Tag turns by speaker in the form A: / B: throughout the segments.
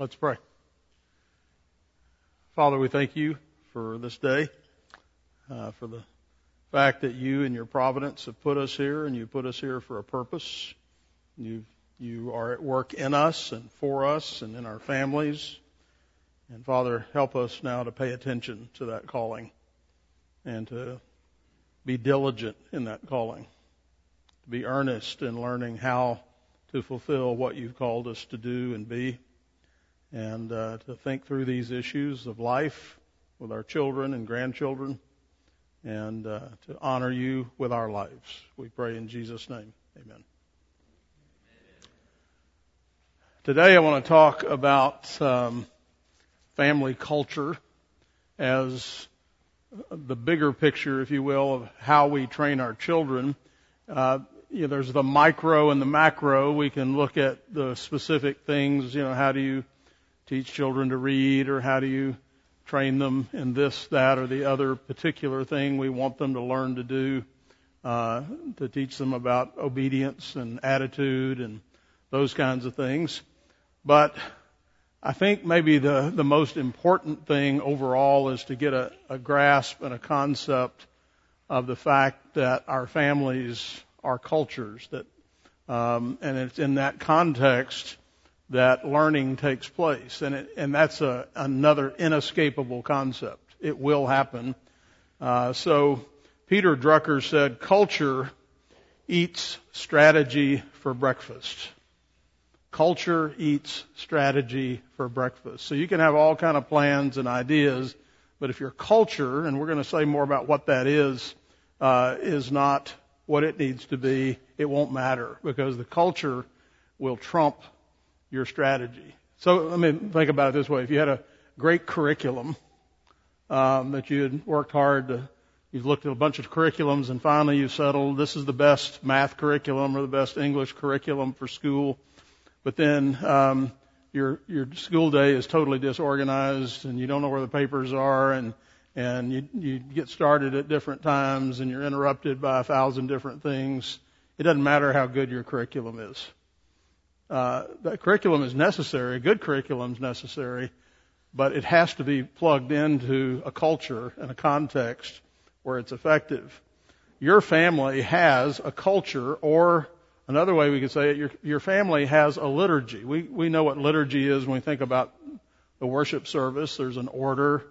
A: Let's pray. Father, we thank you for this day, uh, for the fact that you and your providence have put us here, and you put us here for a purpose. You you are at work in us and for us and in our families. And Father, help us now to pay attention to that calling and to be diligent in that calling, to be earnest in learning how to fulfill what you've called us to do and be, and uh, to think through these issues of life with our children and grandchildren, and uh, to honor you with our lives. We pray in Jesus' name. Amen. Today I want to talk about um, family culture as the bigger picture, if you will, of how we train our children. Uh, you know, there's the micro and the macro. We can look at the specific things. You know, how do you teach children to read, or how do you train them in this, that, or the other particular thing we want them to learn to do? Uh, to teach them about obedience and attitude and those kinds of things. But I think maybe the, the most important thing overall is to get a, a grasp and a concept of the fact that our families are cultures that, um, and it's in that context that learning takes place, and it, and that's a, another inescapable concept. It will happen. Uh, so Peter Drucker said, "Culture eats strategy for breakfast." Culture eats strategy for breakfast. So you can have all kind of plans and ideas, but if your culture, and we're going to say more about what that is, uh, is not what it needs to be, it won't matter because the culture will trump your strategy. So let me think about it this way: if you had a great curriculum um, that you had worked hard to, you've looked at a bunch of curriculums, and finally you settled this is the best math curriculum or the best English curriculum for school but then um, your your school day is totally disorganized, and you don't know where the papers are, and and you you get started at different times, and you're interrupted by a thousand different things. It doesn't matter how good your curriculum is. Uh, that curriculum is necessary. A good curriculum is necessary, but it has to be plugged into a culture and a context where it's effective. Your family has a culture or Another way we could say it, your, your family has a liturgy. We, we know what liturgy is when we think about the worship service. There's an order.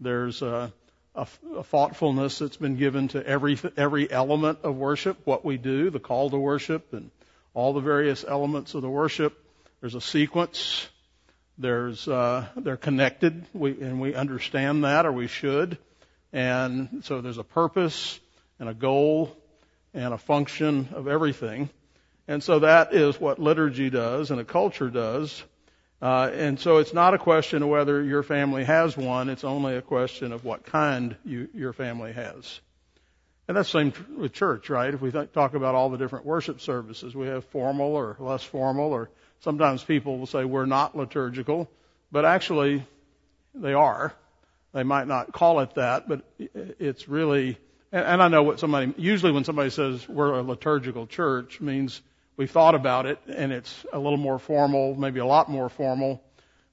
A: There's a, a, a thoughtfulness that's been given to every, every element of worship, what we do, the call to worship and all the various elements of the worship. There's a sequence. There's, uh, they're connected. We, and we understand that or we should. And so there's a purpose and a goal and a function of everything. And so that is what liturgy does and a culture does. Uh, and so it's not a question of whether your family has one, it's only a question of what kind you, your family has. And that's the same with church, right? If we th- talk about all the different worship services, we have formal or less formal, or sometimes people will say we're not liturgical, but actually they are. They might not call it that, but it's really, and, and I know what somebody, usually when somebody says we're a liturgical church means we've thought about it, and it's a little more formal, maybe a lot more formal,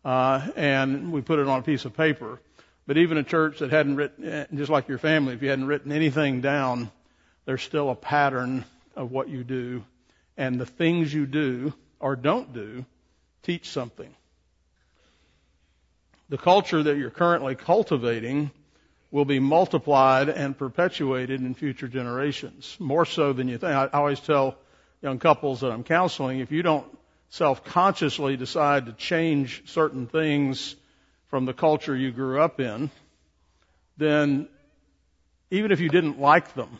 A: uh, and we put it on a piece of paper. But even a church that hadn't written, eh, just like your family, if you hadn't written anything down, there's still a pattern of what you do, and the things you do or don't do teach something. The culture that you're currently cultivating will be multiplied and perpetuated in future generations, more so than you think. I always tell young couples that I'm counseling, if you don't self-consciously decide to change certain things from the culture you grew up in, then even if you didn't like them,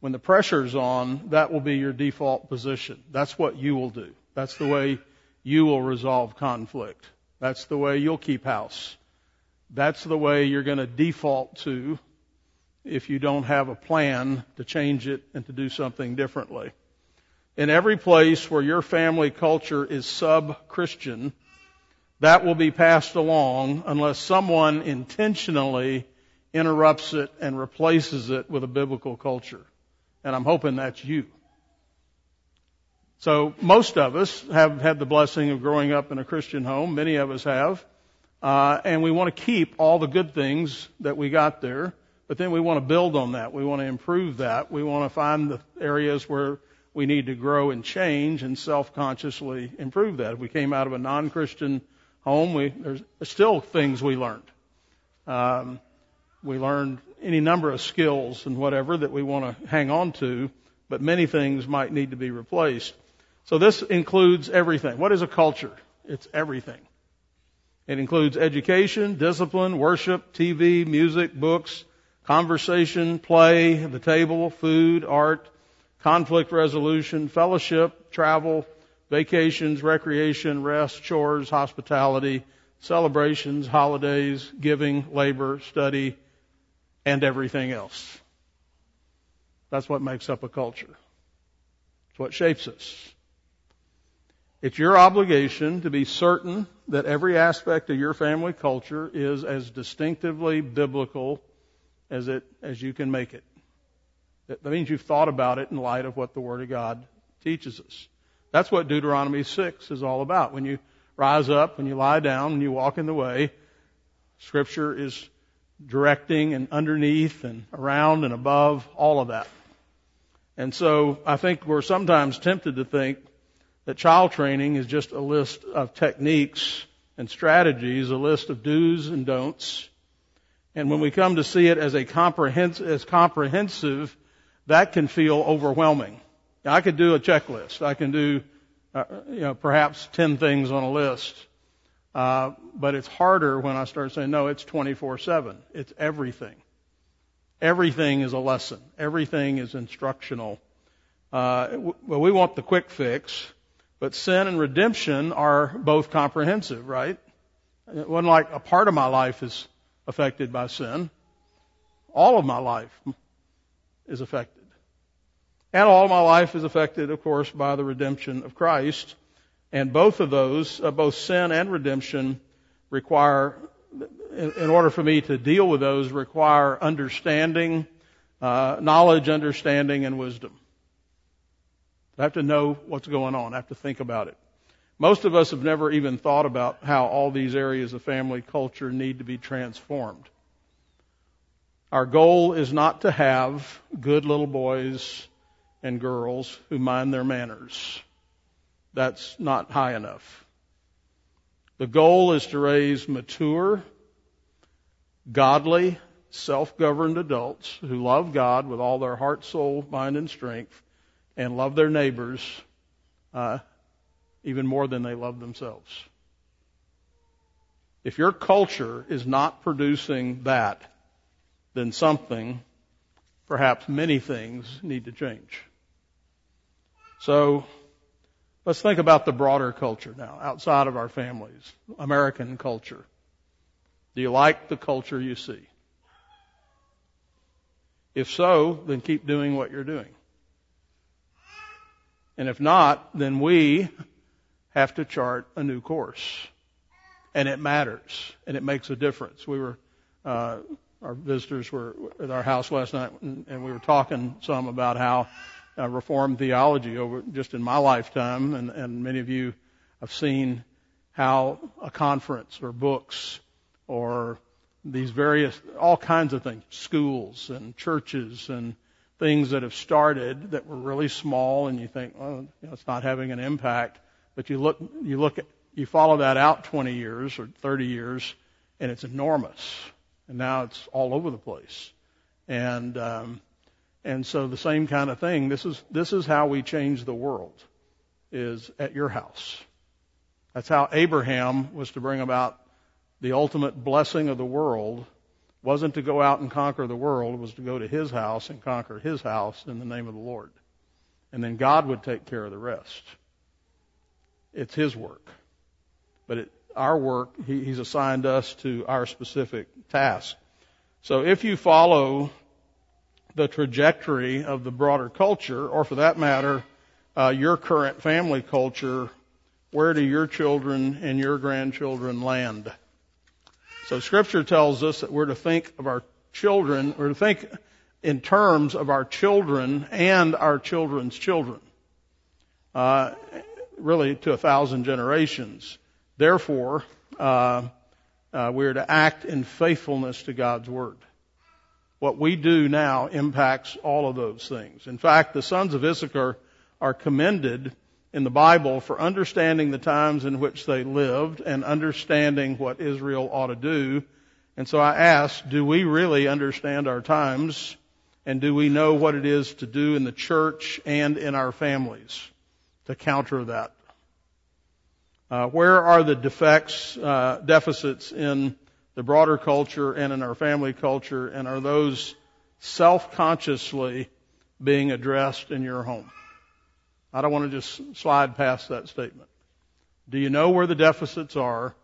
A: when the pressure's on, that will be your default position. That's what you will do. That's the way you will resolve conflict. That's the way you'll keep house. That's the way you're going to default to if you don't have a plan to change it and to do something differently in every place where your family culture is sub-Christian, that will be passed along unless someone intentionally interrupts it and replaces it with a biblical culture. And I'm hoping that's you. So most of us have had the blessing of growing up in a Christian home. Many of us have. Uh, and we want to keep all the good things that we got there, but then we want to build on that. We want to improve that. We want to find the areas where we need to grow and change and self-consciously improve that. If we came out of a non-Christian home, we, there's still things we learned. Um, we learned any number of skills and whatever that we want to hang on to, but many things might need to be replaced. So this includes everything. What is a culture? It's everything. It includes education, discipline, worship, TV, music, books, conversation, play, the table, food, art, conflict resolution, fellowship, travel, vacations, recreation, rest, chores, hospitality, celebrations, holidays, giving, labor, study, and everything else. That's what makes up a culture. It's what shapes us. It's your obligation to be certain that every aspect of your family culture is as distinctively biblical as it as you can make it. That means you've thought about it in light of what the Word of God teaches us. That's what Deuteronomy 6 is all about. When you rise up, when you lie down, when you walk in the way, Scripture is directing and underneath and around and above all of that. And so I think we're sometimes tempted to think that child training is just a list of techniques and strategies, a list of do's and don'ts. And when we come to see it as a comprehensive, as comprehensive, that can feel overwhelming. Now, I could do a checklist. I can do, uh, you know, perhaps 10 things on a list. Uh, but it's harder when I start saying, no, it's 24-7. It's everything. Everything is a lesson. Everything is instructional. Uh, well, we want the quick fix. But sin and redemption are both comprehensive, right? It wasn't like a part of my life is affected by sin. All of my life is affected. And all my life is affected, of course, by the redemption of Christ. And both of those, uh, both sin and redemption, require, in, in, order for me to deal with those, require understanding, uh, knowledge, understanding, and wisdom. I have to know what's going on. I have to think about it. Most of us have never even thought about how all these areas of family culture need to be transformed. Our goal is not to have good little boys and girls who mind their manners. That's not high enough. The goal is to raise mature, godly, self-governed adults who love God with all their heart, soul, mind, and strength and love their neighbors uh, even more than they love themselves. If your culture is not producing that, then something, perhaps many things, need to change. So, let's think about the broader culture now, outside of our families, American culture. Do you like the culture you see? If so, then keep doing what you're doing. And if not, then we have to chart a new course. And it matters. And it makes a difference. We were, uh, our visitors were at our house last night and, we were talking some about how uh, Reformed theology over just in my lifetime and, and many of you have seen how a conference or books or these various, all kinds of things, schools and churches and things that have started that were really small and you think, well, you know, it's not having an impact. But you look, you look at, you follow that out 20 years or 30 years and it's enormous. And now it's all over the place. And, um, and so the same kind of thing. This is, this is how we change the world is at your house. That's how Abraham was to bring about the ultimate blessing of the world wasn't to go out and conquer the world, it was to go to his house and conquer his house in the name of the Lord. And then God would take care of the rest. It's his work. But it, our work, he, he's assigned us to our specific task. So if you follow the trajectory of the broader culture, or for that matter, uh, your current family culture, where do your children and your grandchildren land? So scripture tells us that we're to think of our children, we're to think in terms of our children and our children's children. uh, really to a thousand generations. Therefore, uh, uh, we're to act in faithfulness to God's word. What we do now impacts all of those things. In fact, the sons of Issachar are commended in the Bible for understanding the times in which they lived and understanding what Israel ought to do. And so I ask, do we really understand our times? And do we know what it is to do in the church and in our families to counter that? Uh, where are the defects, uh, deficits in the broader culture and in our family culture, and are those self-consciously being addressed in your home? I don't want to just slide past that statement. Do you know where the deficits are,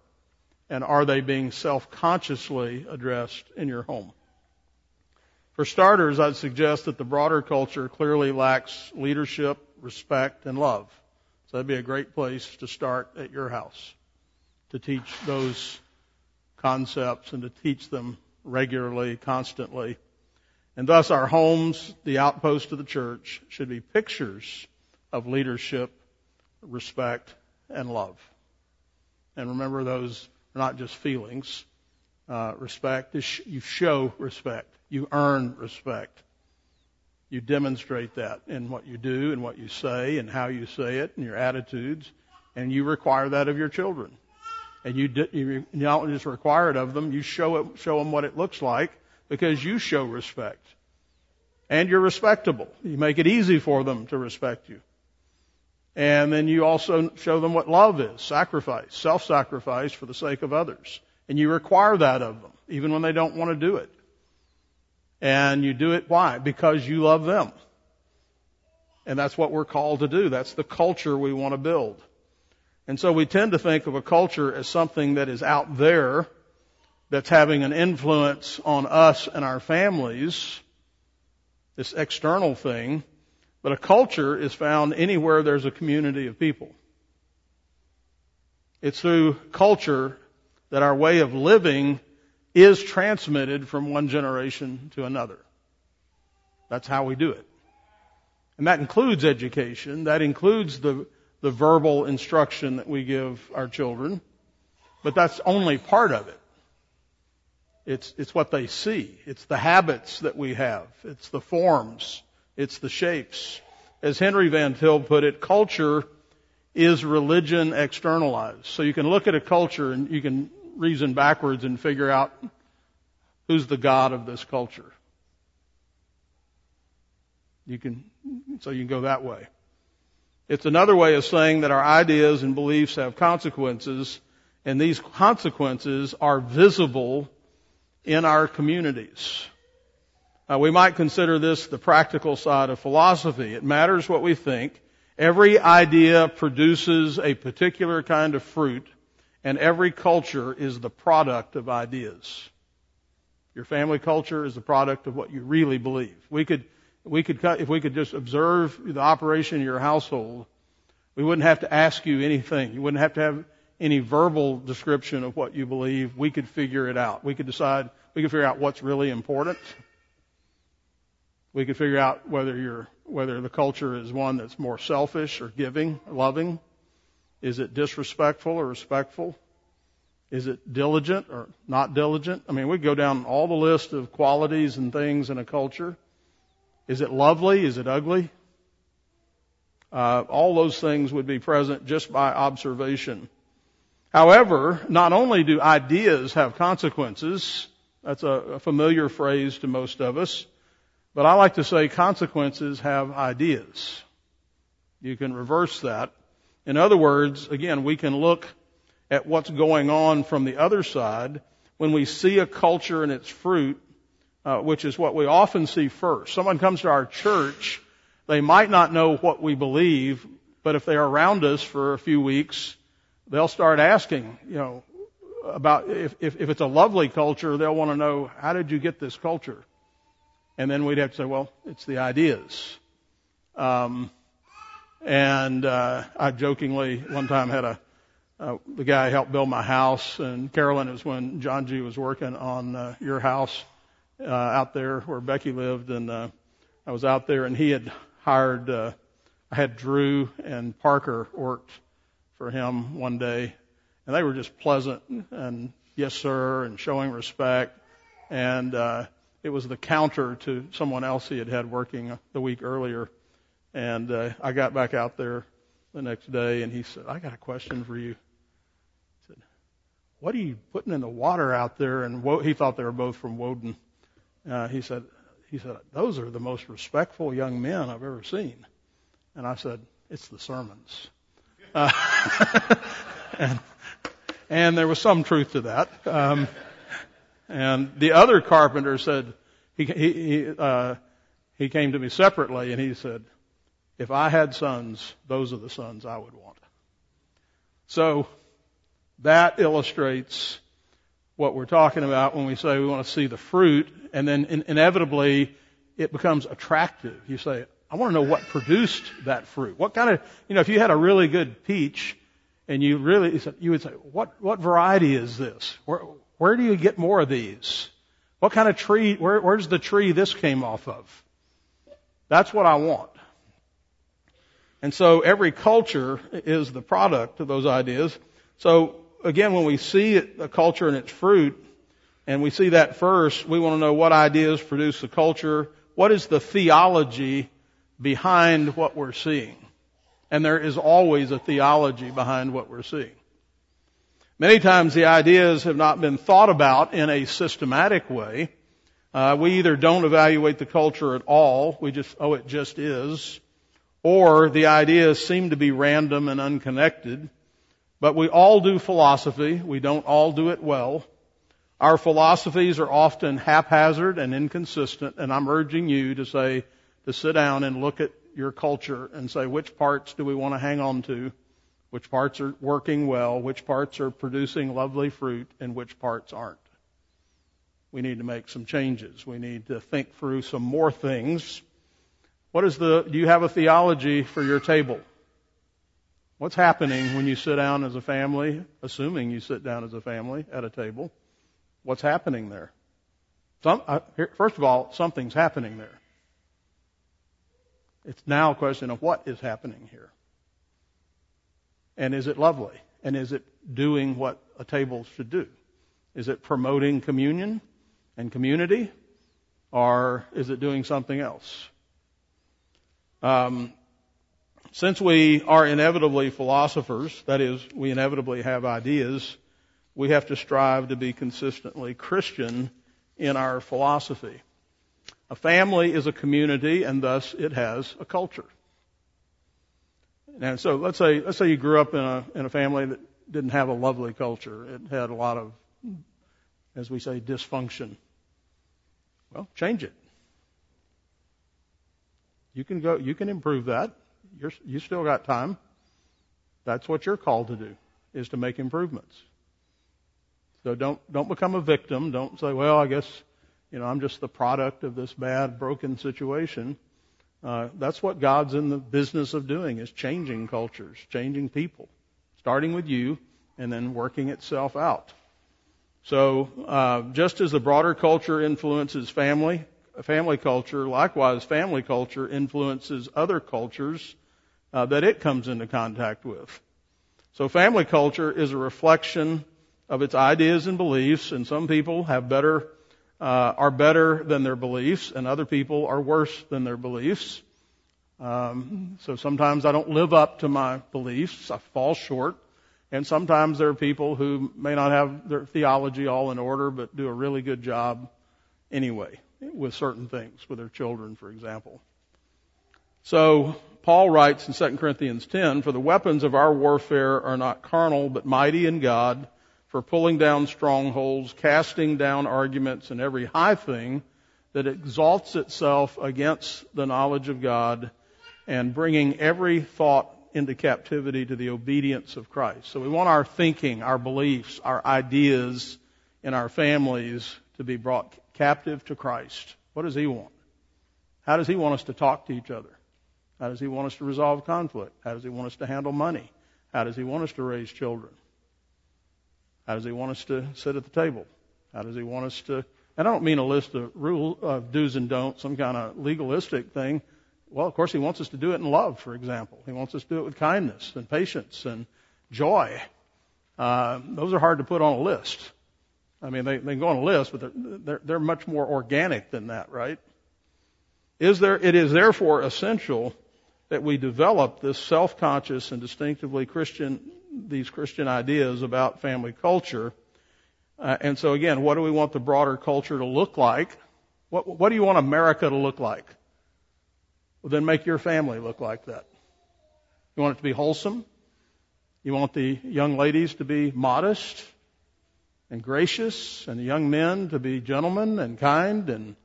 A: and are they being self-consciously addressed in your home? For starters, I'd suggest that the broader culture clearly lacks leadership, respect, and love. So that'd be a great place to start at your house to teach those concepts and to teach them regularly, constantly. And thus our homes, the outpost of the church, should be pictures of leadership, respect, and love. And remember those are not just feelings. Uh, respect is you show respect. You earn respect. You demonstrate that in what you do and what you say and how you say it and your attitudes, and you require that of your children. And you, you not just require it of them, you show it, show them what it looks like because you show respect. And you're respectable. You make it easy for them to respect you. And then you also show them what love is, sacrifice, self-sacrifice for the sake of others. And you require that of them, even when they don't want to do it. And you do it why? Because you love them. And that's what we're called to do. That's the culture we want to build. And so we tend to think of a culture as something that is out there, that's having an influence on us and our families, this external thing. But a culture is found anywhere there's a community of people. It's through culture that our way of living is transmitted from one generation to another. That's how we do it. And that includes education. That includes the, the verbal instruction that we give our children. But that's only part of it. It's, it's what they see. It's the habits that we have. It's the forms. It's the shapes. As Henry Van Til put it, culture is religion externalized. So you can look at a culture and you can reason backwards and figure out who's the God of this culture. You can, so you can go that way. It's another way of saying that our ideas and beliefs have consequences, and these consequences are visible in our communities. We might consider this the practical side of philosophy. It matters what we think. Every idea produces a particular kind of fruit, and every culture is the product of ideas. Your family culture is the product of what you really believe. We could, we could, if we could just observe the operation of your household, we wouldn't have to ask you anything. You wouldn't have to have any verbal description of what you believe. We could figure it out. We could decide, we could figure out what's really important. We could figure out whether you're, whether the culture is one that's more selfish or giving, loving. Is it disrespectful or respectful? Is it diligent or not diligent? I mean, we go down all the list of qualities and things in a culture. Is it lovely? Is it ugly? Uh, all those things would be present just by observation. However, not only do ideas have consequences, that's a, a familiar phrase to most of us, but I like to say consequences have ideas. You can reverse that. In other words, again, we can look at what's going on from the other side when we see a culture and its fruit, uh, which is what we often see first. Someone comes to our church, they might not know what we believe, but if they're around us for a few weeks, they'll start asking, you know, about if, if, if it's a lovely culture, they'll want to know how did you get this culture, and then we'd have to say, well, it's the ideas. Um, and uh, I jokingly one time had a uh, the guy helped build my house, and Carolyn is when John G was working on uh, your house uh, out there where Becky lived, and uh, I was out there, and he had hired uh, I had Drew and Parker worked for him one day, and they were just pleasant and yes sir and showing respect, and uh, it was the counter to someone else he had had working the week earlier, and uh, I got back out there the next day, and he said, "I got a question for you." I said, "What are you putting in the water out there?" And Wo- he thought they were both from Woden. Uh, he said, "He said those are the most respectful young men I've ever seen." And I said, "It's the sermons." Uh, and, and there was some truth to that. Um, and the other carpenter said, he, he, uh, he came to me separately and he said, if I had sons, those are the sons I would want. So that illustrates what we're talking about when we say we want to see the fruit and then in, inevitably it becomes attractive. You say, I want to know what produced that fruit. What kind of, you know, if you had a really good peach and you really, you would say, what, what variety is this? Where, where do you get more of these? What kind of tree, where, where's the tree this came off of? That's what I want. And so every culture is the product of those ideas. So again, when we see a culture and its fruit, and we see that first, we want to know what ideas produce the culture. What is the theology behind what we're seeing? And there is always a theology behind what we're seeing. Many times the ideas have not been thought about in a systematic way. Uh, we either don't evaluate the culture at all, we just, oh, it just is, or the ideas seem to be random and unconnected. But we all do philosophy. We don't all do it well. Our philosophies are often haphazard and inconsistent, and I'm urging you to say, to sit down and look at your culture and say, which parts do we want to hang on to? Which parts are working well? Which parts are producing lovely fruit? And which parts aren't? We need to make some changes. We need to think through some more things. What is the, do you have a theology for your table? What's happening when you sit down as a family, assuming you sit down as a family at a table? What's happening there? Some, uh, here, first of all, something's happening there. It's now a question of what is happening here. And is it lovely? And is it doing what a table should do? Is it promoting communion and community? Or is it doing something else? Um, since we are inevitably philosophers, that is, we inevitably have ideas, we have to strive to be consistently Christian in our philosophy. A family is a community and thus it has a culture. And so let's say, let's say you grew up in a, in a family that didn't have a lovely culture. It had a lot of, as we say, dysfunction. Well, change it. You can go, you can improve that. You're, you still got time. That's what you're called to do, is to make improvements. So don't, don't become a victim. Don't say, well, I guess, you know, I'm just the product of this bad, broken situation. Uh, that's what God's in the business of doing is changing cultures, changing people, starting with you and then working itself out. So, uh, just as the broader culture influences family, family culture, likewise, family culture influences other cultures uh, that it comes into contact with. So, family culture is a reflection of its ideas and beliefs, and some people have better uh, are better than their beliefs, and other people are worse than their beliefs. Um, so sometimes I don't live up to my beliefs; I fall short. And sometimes there are people who may not have their theology all in order, but do a really good job anyway with certain things, with their children, for example. So Paul writes in 2 Corinthians 10, For the weapons of our warfare are not carnal, but mighty in God for pulling down strongholds, casting down arguments and every high thing that exalts itself against the knowledge of God and bringing every thought into captivity to the obedience of Christ. So we want our thinking, our beliefs, our ideas in our families to be brought captive to Christ. What does He want? How does He want us to talk to each other? How does He want us to resolve conflict? How does He want us to handle money? How does He want us to raise children? How does he want us to sit at the table? How does he want us to, and I don't mean a list of rules, of do's and don'ts, some kind of legalistic thing. Well, of course, He wants us to do it in love, for example. He wants us to do it with kindness and patience and joy. Uh, those are hard to put on a list. I mean, they, they go on a list, but they're, they're, they're much more organic than that, right? Is there, it is therefore essential that we develop this self-conscious and distinctively Christian, these Christian ideas about family culture. Uh, and so again, what do we want the broader culture to look like? What, what do you want America to look like? Well, then make your family look like that. You want it to be wholesome? You want the young ladies to be modest and gracious, and young men to be gentlemen and kind and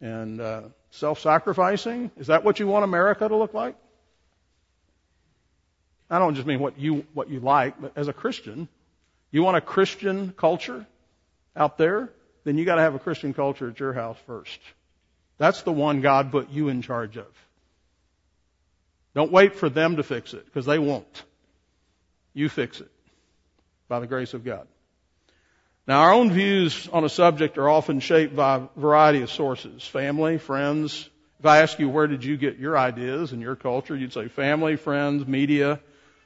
A: and uh, self-sacrificing? Is that what you want America to look like? I don't just mean what you what you like, but as a Christian, you want a Christian culture out there, then you got to have a Christian culture at your house first. That's the one God put you in charge of. Don't wait for them to fix it because they won't. You fix it by the grace of God. Now, our own views on a subject are often shaped by a variety of sources family, friends. If I ask you, where did you get your ideas and your culture, you'd say family, friends, media,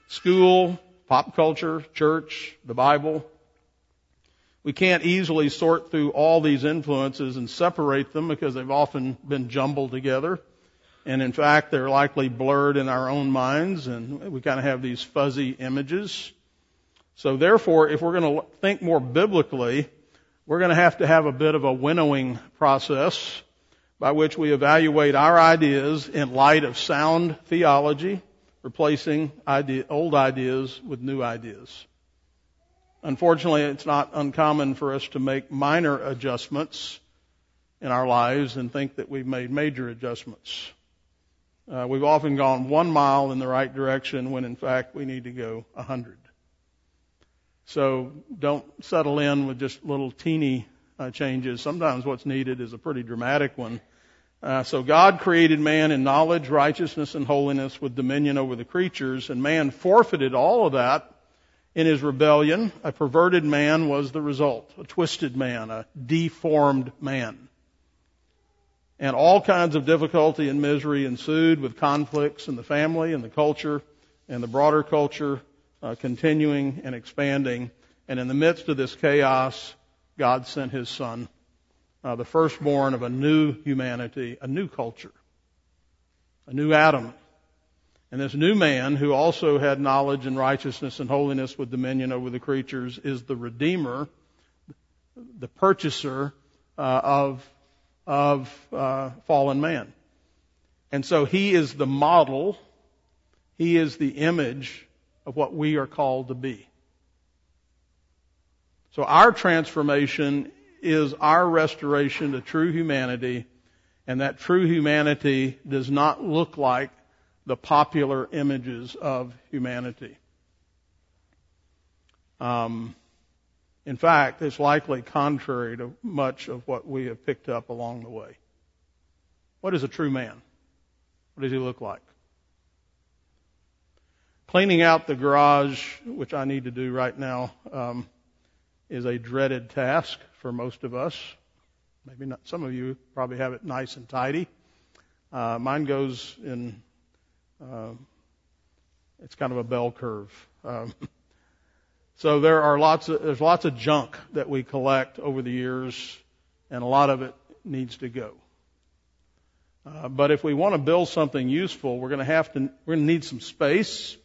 A: school, pop culture, church, the Bible. We can't easily sort through all these influences and separate them because they've often been jumbled together. And in fact, they're likely blurred in our own minds and we kind of have these fuzzy images. So therefore, if we're going to think more biblically, we're going to have to have a bit of a winnowing process by which we evaluate our ideas in light of sound theology, replacing idea, old ideas with new ideas. Unfortunately, it's not uncommon for us to make minor adjustments in our lives and think that we've made major adjustments. Uh, we've often gone one mile in the right direction when in fact we need to go a hundred. So don't settle in with just little teeny uh, changes. Sometimes what's needed is a pretty dramatic one. Uh, so God created man in knowledge, righteousness, and holiness with dominion over the creatures, and man forfeited all of that in his rebellion. A perverted man was the result, a twisted man, a deformed man. And all kinds of difficulty and misery ensued with conflicts in the family and the culture and the broader culture uh, continuing and expanding. And in the midst of this chaos, God sent His Son, uh, the firstborn of a new humanity, a new culture, a new Adam. And this new man, who also had knowledge and righteousness and holiness with dominion over the creatures, is the Redeemer, the purchaser uh, of of uh, fallen man. And so he is the model. He is the image of what we are called to be. So our transformation is our restoration to true humanity, and that true humanity does not look like the popular images of humanity. Um, in fact, it's likely contrary to much of what we have picked up along the way. What is a true man? What does he look like? Cleaning out the garage, which I need to do right now, um, is a dreaded task for most of us. Maybe not. Some of you probably have it nice and tidy. Uh, mine goes in. Uh, it's kind of a bell curve. Um, so there are lots of there's lots of junk that we collect over the years, and a lot of it needs to go. Uh, but if we want to build something useful, we're going to have to we're going to need some space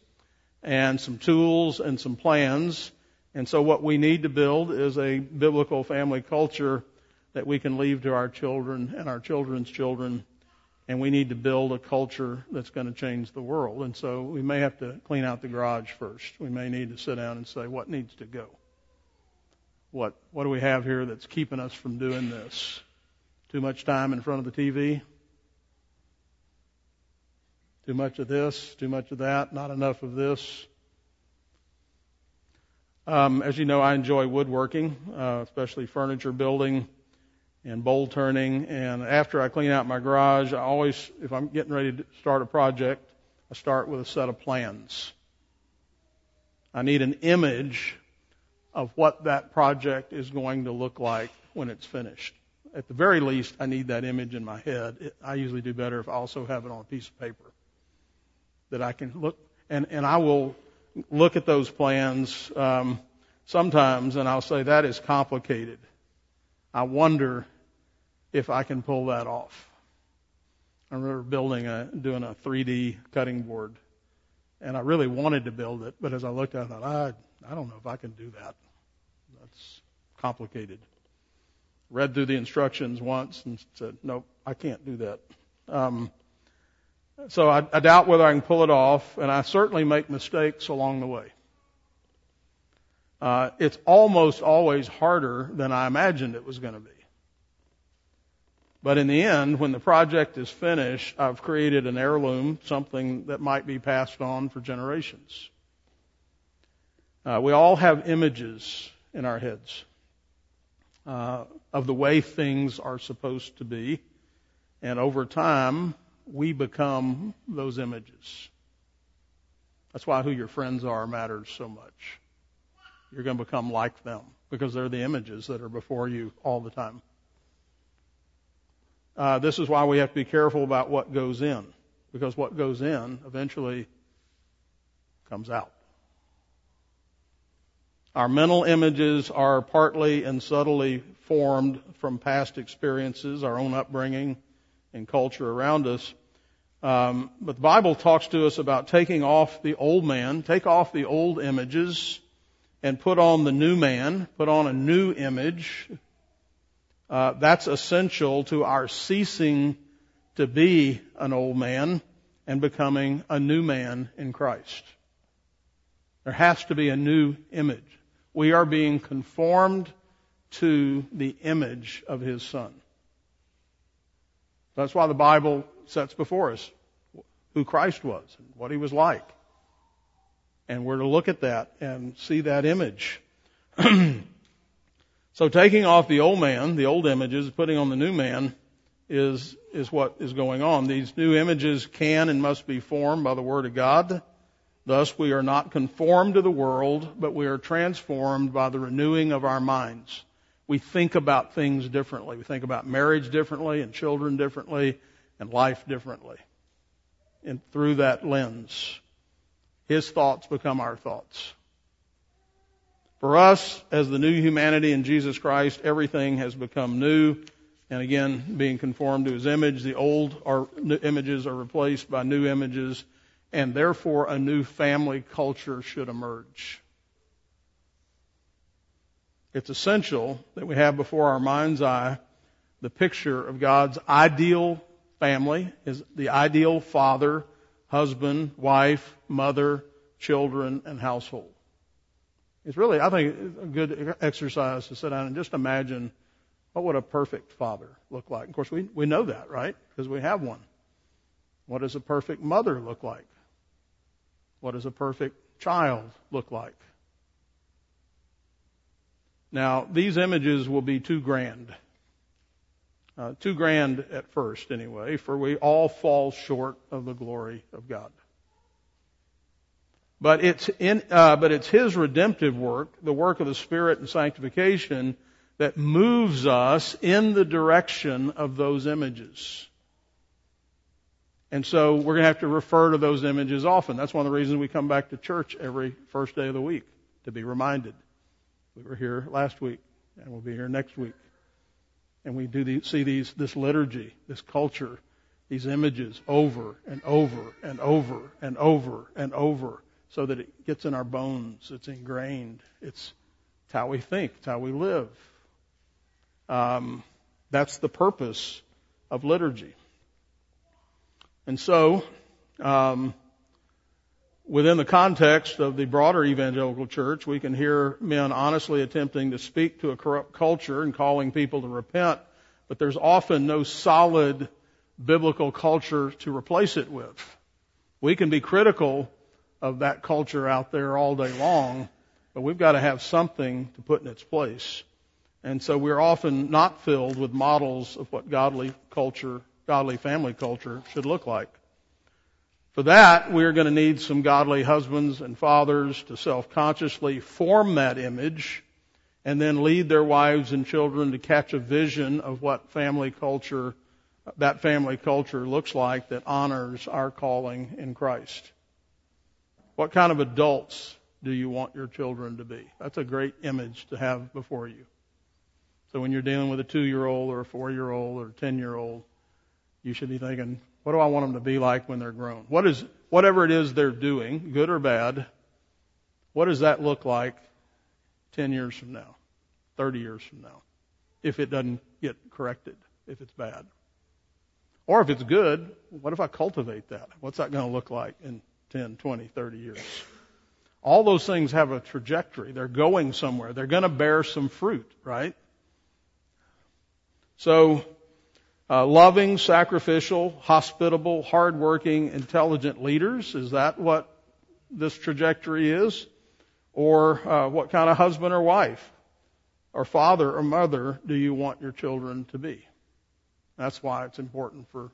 A: and some tools and some plans. And so what we need to build is a biblical family culture that we can leave to our children and our children's children. And we need to build a culture that's going to change the world. And so we may have to clean out the garage first. We may need to sit down and say, what needs to go? What, what do we have here that's keeping us from doing this? Too much time in front of the TV? Too much of this, too much of that, not enough of this. Um, as you know, I enjoy woodworking, uh, especially furniture building and bowl turning. And after I clean out my garage, I always, if I'm getting ready to start a project, I start with a set of plans. I need an image of what that project is going to look like when it's finished. at the very least, I need that image in my head. I usually do better if I also have it on a piece of paper that I can look and and I will look at those plans um, sometimes, and I'll say that is complicated. I wonder if I can pull that off. I remember building a doing a 3D cutting board, and I really wanted to build it, but as I looked at it, I thought, I I don't know if I can do that. That's complicated. Read through the instructions once and said, nope, I can't do that. Um, so I, I doubt whether I can pull it off, and I certainly make mistakes along the way. Uh, it's almost always harder than I imagined it was going to be. But in the end, when the project is finished, I've created an heirloom, something that might be passed on for generations. Uh, we all have images in our heads uh, of the way things are supposed to be, and over time, we become those images. That's why who your friends are matters so much. You're going to become like them because they're the images that are before you all the time. Uh, this is why we have to be careful about what goes in because what goes in eventually comes out. Our mental images are partly and subtly formed from past experiences, our own upbringing, and culture around us. Um, but the Bible talks to us about taking off the old man, take off the old images, and put on the new man, put on a new image. Uh, that's essential to our ceasing to be an old man and becoming a new man in Christ. There has to be a new image. We are being conformed to the image of His Son. That's why the Bible sets before us who Christ was and what He was like. And we're to look at that and see that image. so taking off the old man, the old images, putting on the new man is, is what is going on. These new images can and must be formed by the Word of God. Thus, we are not conformed to the world, but we are transformed by the renewing of our minds. We think about things differently. We think about marriage differently and children differently and life differently. And through that lens, his thoughts become our thoughts. For us, as the new humanity in Jesus Christ, everything has become new. And again, being conformed to his image, the old are, images are replaced by new images, and therefore a new family culture should emerge. It's essential that we have before our mind's eye the picture of God's ideal family, is the ideal father, husband, wife, mother, children, and household. It's really, I think, a good exercise to sit down and just imagine what would a perfect father look like. Of course, we, we know that, right? Because we have one. What does a perfect mother look like? What does a perfect child look like? Now, these images will be too grand. Uh, too grand at first, anyway, for we all fall short of the glory of God. But it's in, uh, but it's His redemptive work, the work of the Spirit and sanctification, that moves us in the direction of those images. And so we're going to have to refer to those images often. That's one of the reasons we come back to church every first day of the week, to be reminded. We were here last week, and we'll be here next week. And we do see these, this liturgy, this culture, these images over and over and over and over and over so that it gets in our bones. It's ingrained. It's, it's how we think. It's how we live. Um, that's the purpose of liturgy. And so, um, within the context of the broader evangelical church, we can hear men honestly attempting to speak to a corrupt culture and calling people to repent, but there's often no solid biblical culture to replace it with. We can be critical of that culture out there all day long, but we've got to have something to put in its place. And so we're often not filled with models of what godly culture godly family culture should look like. For that, we're going to need some godly husbands and fathers to self-consciously form that image and then lead their wives and children to catch a vision of what family culture, that family culture looks like that honors our calling in Christ. What kind of adults do you want your children to be? That's a great image to have before you. So when you're dealing with a two year old or a four year old or a ten year old, you should be thinking, what do I want them to be like when they're grown? What is, whatever it is they're doing, good or bad, what does that look like 10 years from now, 30 years from now, if it doesn't get corrected, if it's bad? Or if it's good, what if I cultivate that? What's that going to look like in 10, 20, 30 years? All those things have a trajectory. They're going somewhere. They're going to bear some fruit, right? So, uh, loving, sacrificial, hospitable, hardworking, intelligent leaders, is that what this trajectory is? Or uh, what kind of husband or wife or father or mother do you want your children to be? That's why it's important for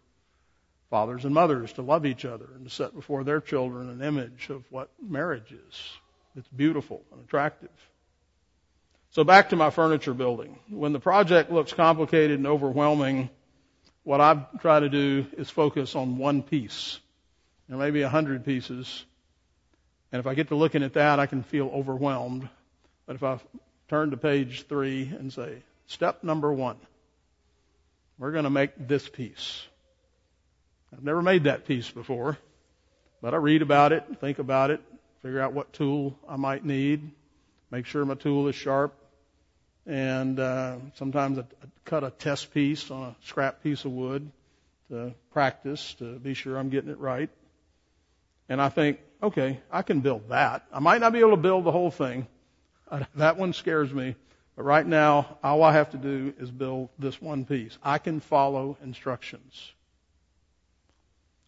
A: fathers and mothers to love each other and to set before their children an image of what marriage is. It's beautiful and attractive. So back to my furniture building. When the project looks complicated and overwhelming, what I try to do is focus on one piece. There may be a hundred pieces, and if I get to looking at that, I can feel overwhelmed. But if I turn to page three and say, step number one, we're going to make this piece. I've never made that piece before, but I read about it, think about it, figure out what tool I might need, make sure my tool is sharp, and uh, sometimes I cut a test piece on a scrap piece of wood to practice to be sure I'm getting it right. And I think, okay, I can build that. I might not be able to build the whole thing. That one scares me. But right now, all I have to do is build this one piece. I can follow instructions.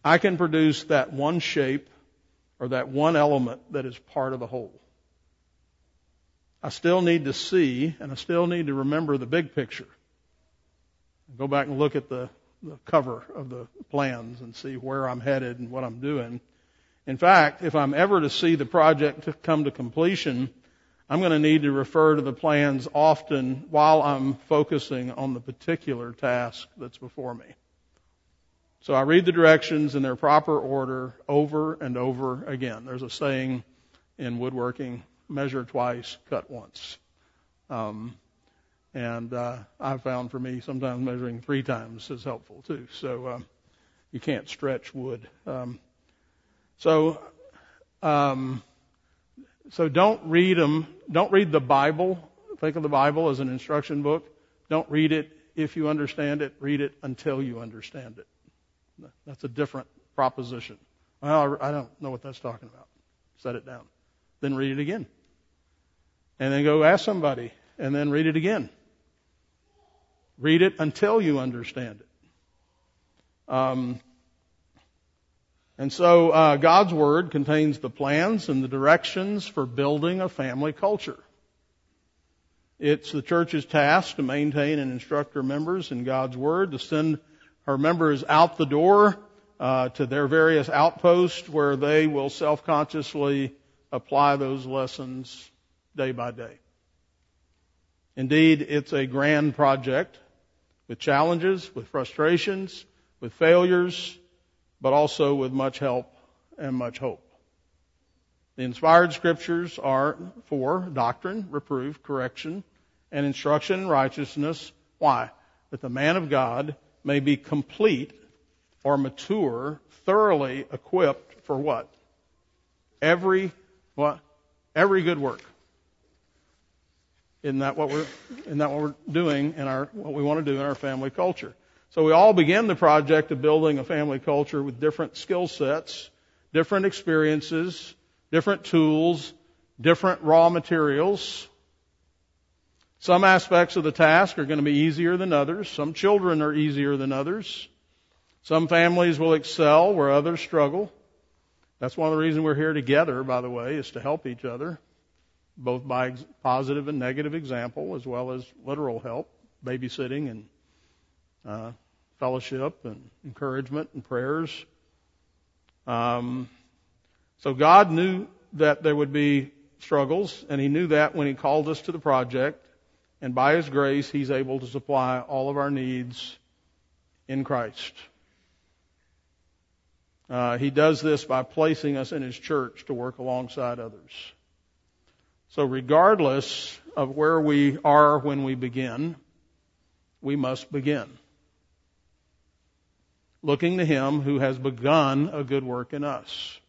A: I can produce that one shape or that one element that is part of the whole. I still need to see and I still need to remember the big picture. Go back and look at the, the cover of the plans and see where I'm headed and what I'm doing. In fact, if I'm ever to see the project come to completion, I'm going to need to refer to the plans often while I'm focusing on the particular task that's before me. So I read the directions in their proper order over and over again. There's a saying in woodworking, measure twice, cut once. Um, and uh, I've found for me sometimes measuring three times is helpful too. So um, you can't stretch wood. Um, so um, so don't read them. Don't read the Bible. Think of the Bible as an instruction book. Don't read it if you understand it. Read it until you understand it. That's a different proposition. Well, I don't know what that's talking about. Set it down. Then read it again. And then go ask somebody and then read it again. Read it until you understand it. Um, and so uh, God's Word contains the plans and the directions for building a family culture. It's the church's task to maintain and instruct her members in God's Word, to send her members out the door uh, to their various outposts where they will self-consciously apply those lessons day by day. Indeed, it's a grand project with challenges, with frustrations, with failures, but also with much help and much hope. The inspired scriptures are for doctrine, reproof, correction, and instruction in righteousness. Why? That the man of God may be complete or mature, thoroughly equipped for what? Every what? Every good work. Isn't that what we're isn't that what we're doing in our what we want to do in our family culture? So we all begin the project of building a family culture with different skill sets, different experiences, different tools, different raw materials. Some aspects of the task are going to be easier than others. Some children are easier than others. Some families will excel where others struggle. That's one of the reasons we're here together, by the way, is to help each other, both by positive and negative example, as well as literal help, babysitting and uh, fellowship and encouragement and prayers. Um, so God knew that there would be struggles, and He knew that when He called us to the project. And by His grace, He's able to supply all of our needs in Christ. Uh, he does this by placing us in His church to work alongside others. So regardless of where we are when we begin, we must begin. Looking to Him who has begun a good work in us.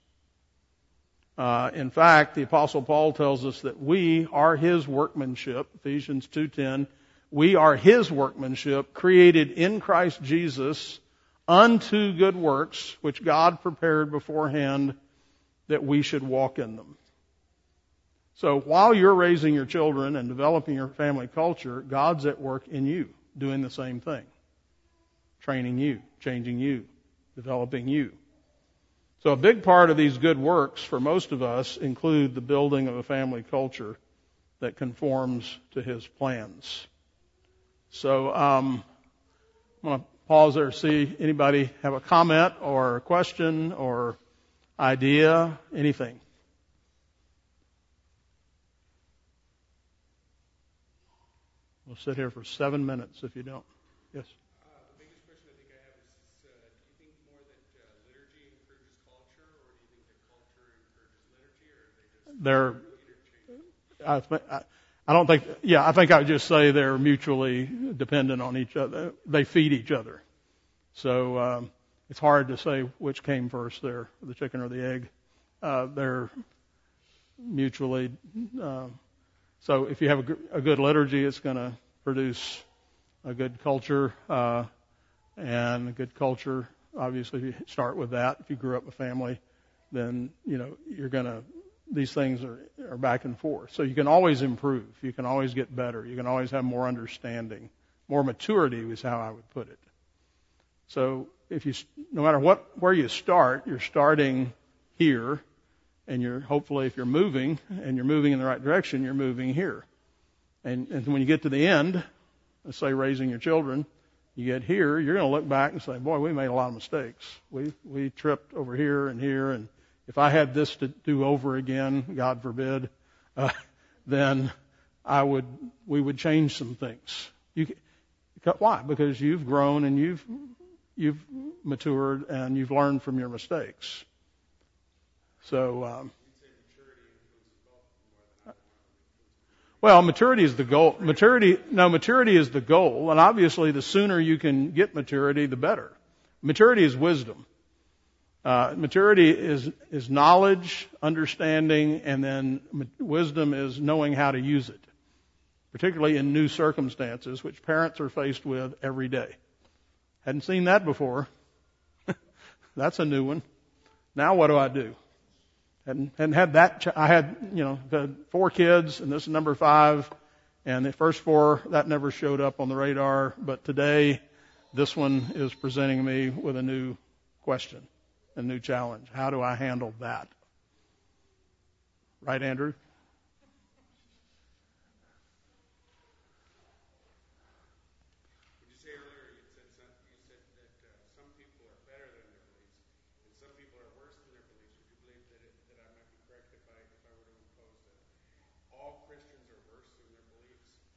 A: Uh, in fact, the apostle Paul tells us that we are his workmanship, Ephesians 2.10. We are his workmanship created in Christ Jesus unto good works, which God prepared beforehand that we should walk in them. So while you're raising your children and developing your family culture, God's at work in you, doing the same thing. Training you, changing you, developing you. So a big part of these good works for most of us include the building of a family culture that conforms to His plans. So um, I'm going to pause there, see anybody have a comment or a question or idea, anything. We'll sit here for seven minutes if you don't. Yes. they're I, I don't think yeah I think I would just say they're mutually dependent on each other. They feed each other. So um, it's hard to say which came first there, the chicken or the egg. Uh, they're mutually. Uh, so if you have a, a good liturgy, it's going to produce a good culture, uh, and a good culture. Obviously, you start with that, if you grew up a family, then you know you're going to these things are, are back and forth. So you can always improve. You can always get better. You can always have more understanding. More maturity is how I would put it. So if you, no matter what, where you start, you're starting here and you're hopefully if you're moving and you're moving in the right direction, you're moving here. And, and when you get to the end, let's say raising your children, you get here, you're going to look back and say, boy, we made a lot of mistakes. We, we tripped over here and here and if I had this to do over again, God forbid, uh, then I would, we would change some things. You, why? Because you've grown and you've, you've matured and you've learned from your mistakes. So, um, well, maturity is the goal. Maturity, no, maturity is the goal, and obviously, the sooner you can get maturity, the better. Maturity is wisdom. Uh, maturity is is knowledge, understanding, and then wisdom is knowing how to use it, particularly in new circumstances, which parents are faced with every day. Hadn't seen that before. That's a new one. Now what do I do? Hadn't, hadn't had that. Ch- I had you know the four kids, and this is number five, and the first four that never showed up on the radar, but today this one is presenting me with a new question a new challenge. How do I handle that? Right, Andrew?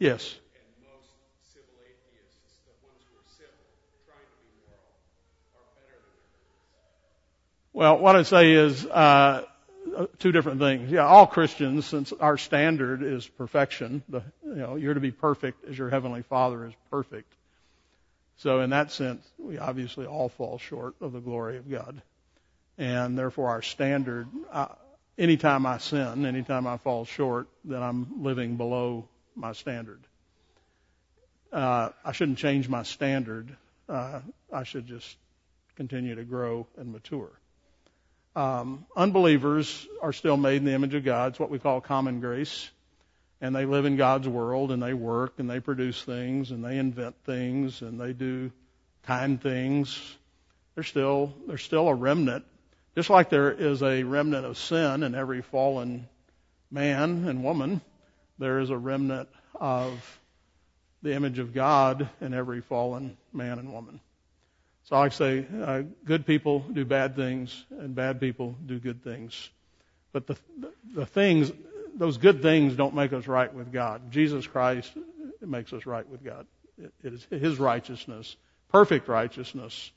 A: Yes.
B: And most civil atheists, the ones who are civil, trying to be moral, are better than their beliefs.
A: Well, what I say is uh, two different things. Yeah, all Christians, since our standard is perfection, the, you know, you're to be perfect as your heavenly Father is perfect. So in that sense, we obviously all fall short of the glory of God, and therefore our standard. Uh, anytime I sin, anytime I fall short, then I'm living below my standard. Uh, I shouldn't change my standard. Uh, I should just continue to grow and mature. Um, unbelievers are still made in the image of God. It's what we call common grace. And they live in God's world and they work and they produce things and they invent things and they do kind things. There's still, there's still a remnant. Just like there is a remnant of sin in every fallen man and woman, there is a remnant of the image of God in every fallen man and woman. So I say, uh, good people do bad things, and bad people do good things. But the the things, those good things, don't make us right with God. Jesus Christ makes us right with God. It, it is His righteousness, perfect righteousness,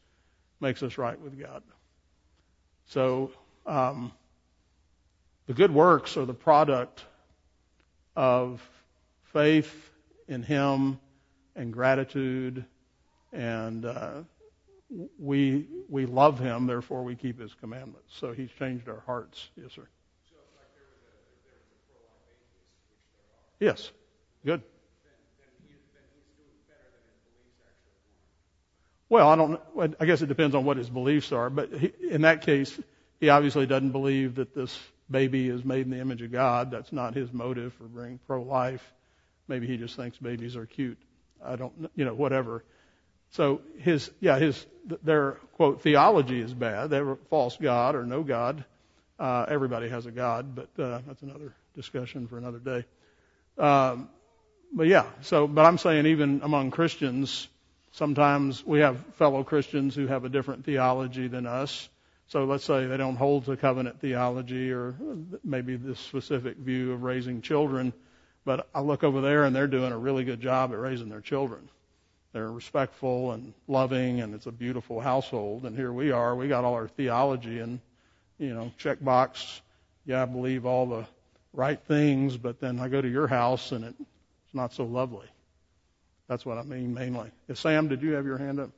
A: makes us right with God. So, um, the good works are the product of faith in Him and gratitude, and uh, we we love Him, therefore we keep His commandments. So He's changed our hearts. Yes, sir. Yes. Good. Well, I don't. I guess it depends on what his beliefs are. But he, in that case, he obviously doesn't believe that this baby is made in the image of God. That's not his motive for being pro-life. Maybe he just thinks babies are cute. I don't, you know, whatever. So his, yeah, his, their quote theology is bad. They're false God or no God. Uh, everybody has a God, but uh, that's another discussion for another day. Um, but yeah, so, but I'm saying even among Christians, sometimes we have fellow Christians who have a different theology than us. So let's say they don't hold to covenant theology or maybe this specific view of raising children, but I look over there and they're doing a really good job at raising their children. They're respectful and loving and it's a beautiful household. And here we are, we got all our theology and, you know, check box. Yeah, I believe all the right things, but then I go to your house and it's not so lovely. That's what I mean mainly. If Sam, did you have your hand up?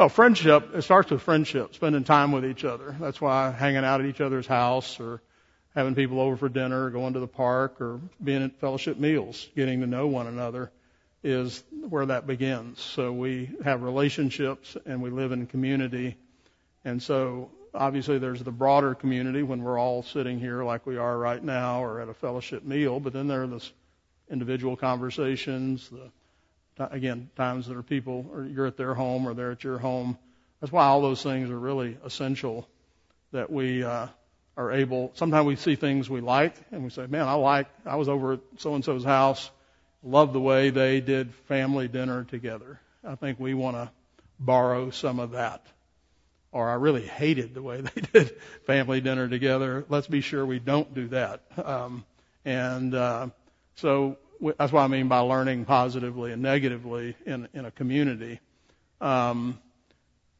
A: Well, friendship, it starts with friendship, spending time with each other. That's why hanging out at each other's house or having people over for dinner, or going to the park, or being at fellowship meals, getting to know one another is where that begins. So we have relationships and we live in community. And so obviously there's the broader community when we're all sitting here like we are right now or at a fellowship meal, but then there are the individual conversations, the again, times that are people, or you're at their home or they're at your home. That's why all those things are really essential that we uh, are able. Sometimes we see things we like and we say, man, I like, I was over at so and so's house, love the way they did family dinner together. I think we want to borrow some of that. Or I really hated the way they did family dinner together. Let's be sure we don't do that. Um, and uh, so that's what I mean by learning positively and negatively in, in a community. Um,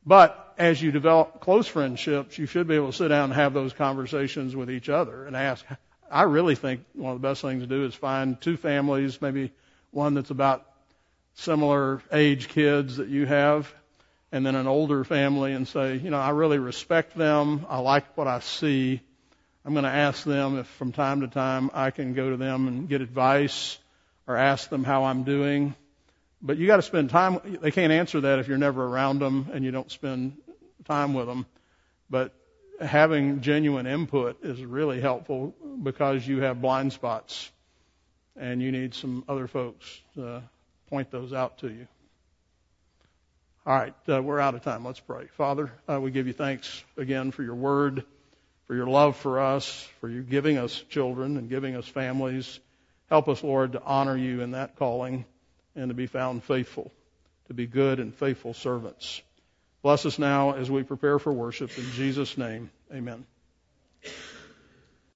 A: but as you develop close friendships, you should be able to sit down and have those conversations with each other and ask. I really think one of the best things to do is find two families, maybe one that's about similar age kids that you have, and then an older family and say, you know, I really respect them. I like what I see. I'm going to ask them if from time to time I can go to them and get advice or ask them how I'm doing. But you got to spend time. They can't answer that if you're never around them and you don't spend time with them. But having genuine input is really helpful because you have blind spots and you need some other folks to point those out to you. All right, uh, we're out of time. Let's pray. Father, uh, we give you thanks again for your word, for your love for us, for you giving us children and giving us families Help us, Lord, to honor you in that calling and to be found faithful, to be good and faithful servants. Bless us now as we prepare for worship. In Jesus' name, amen.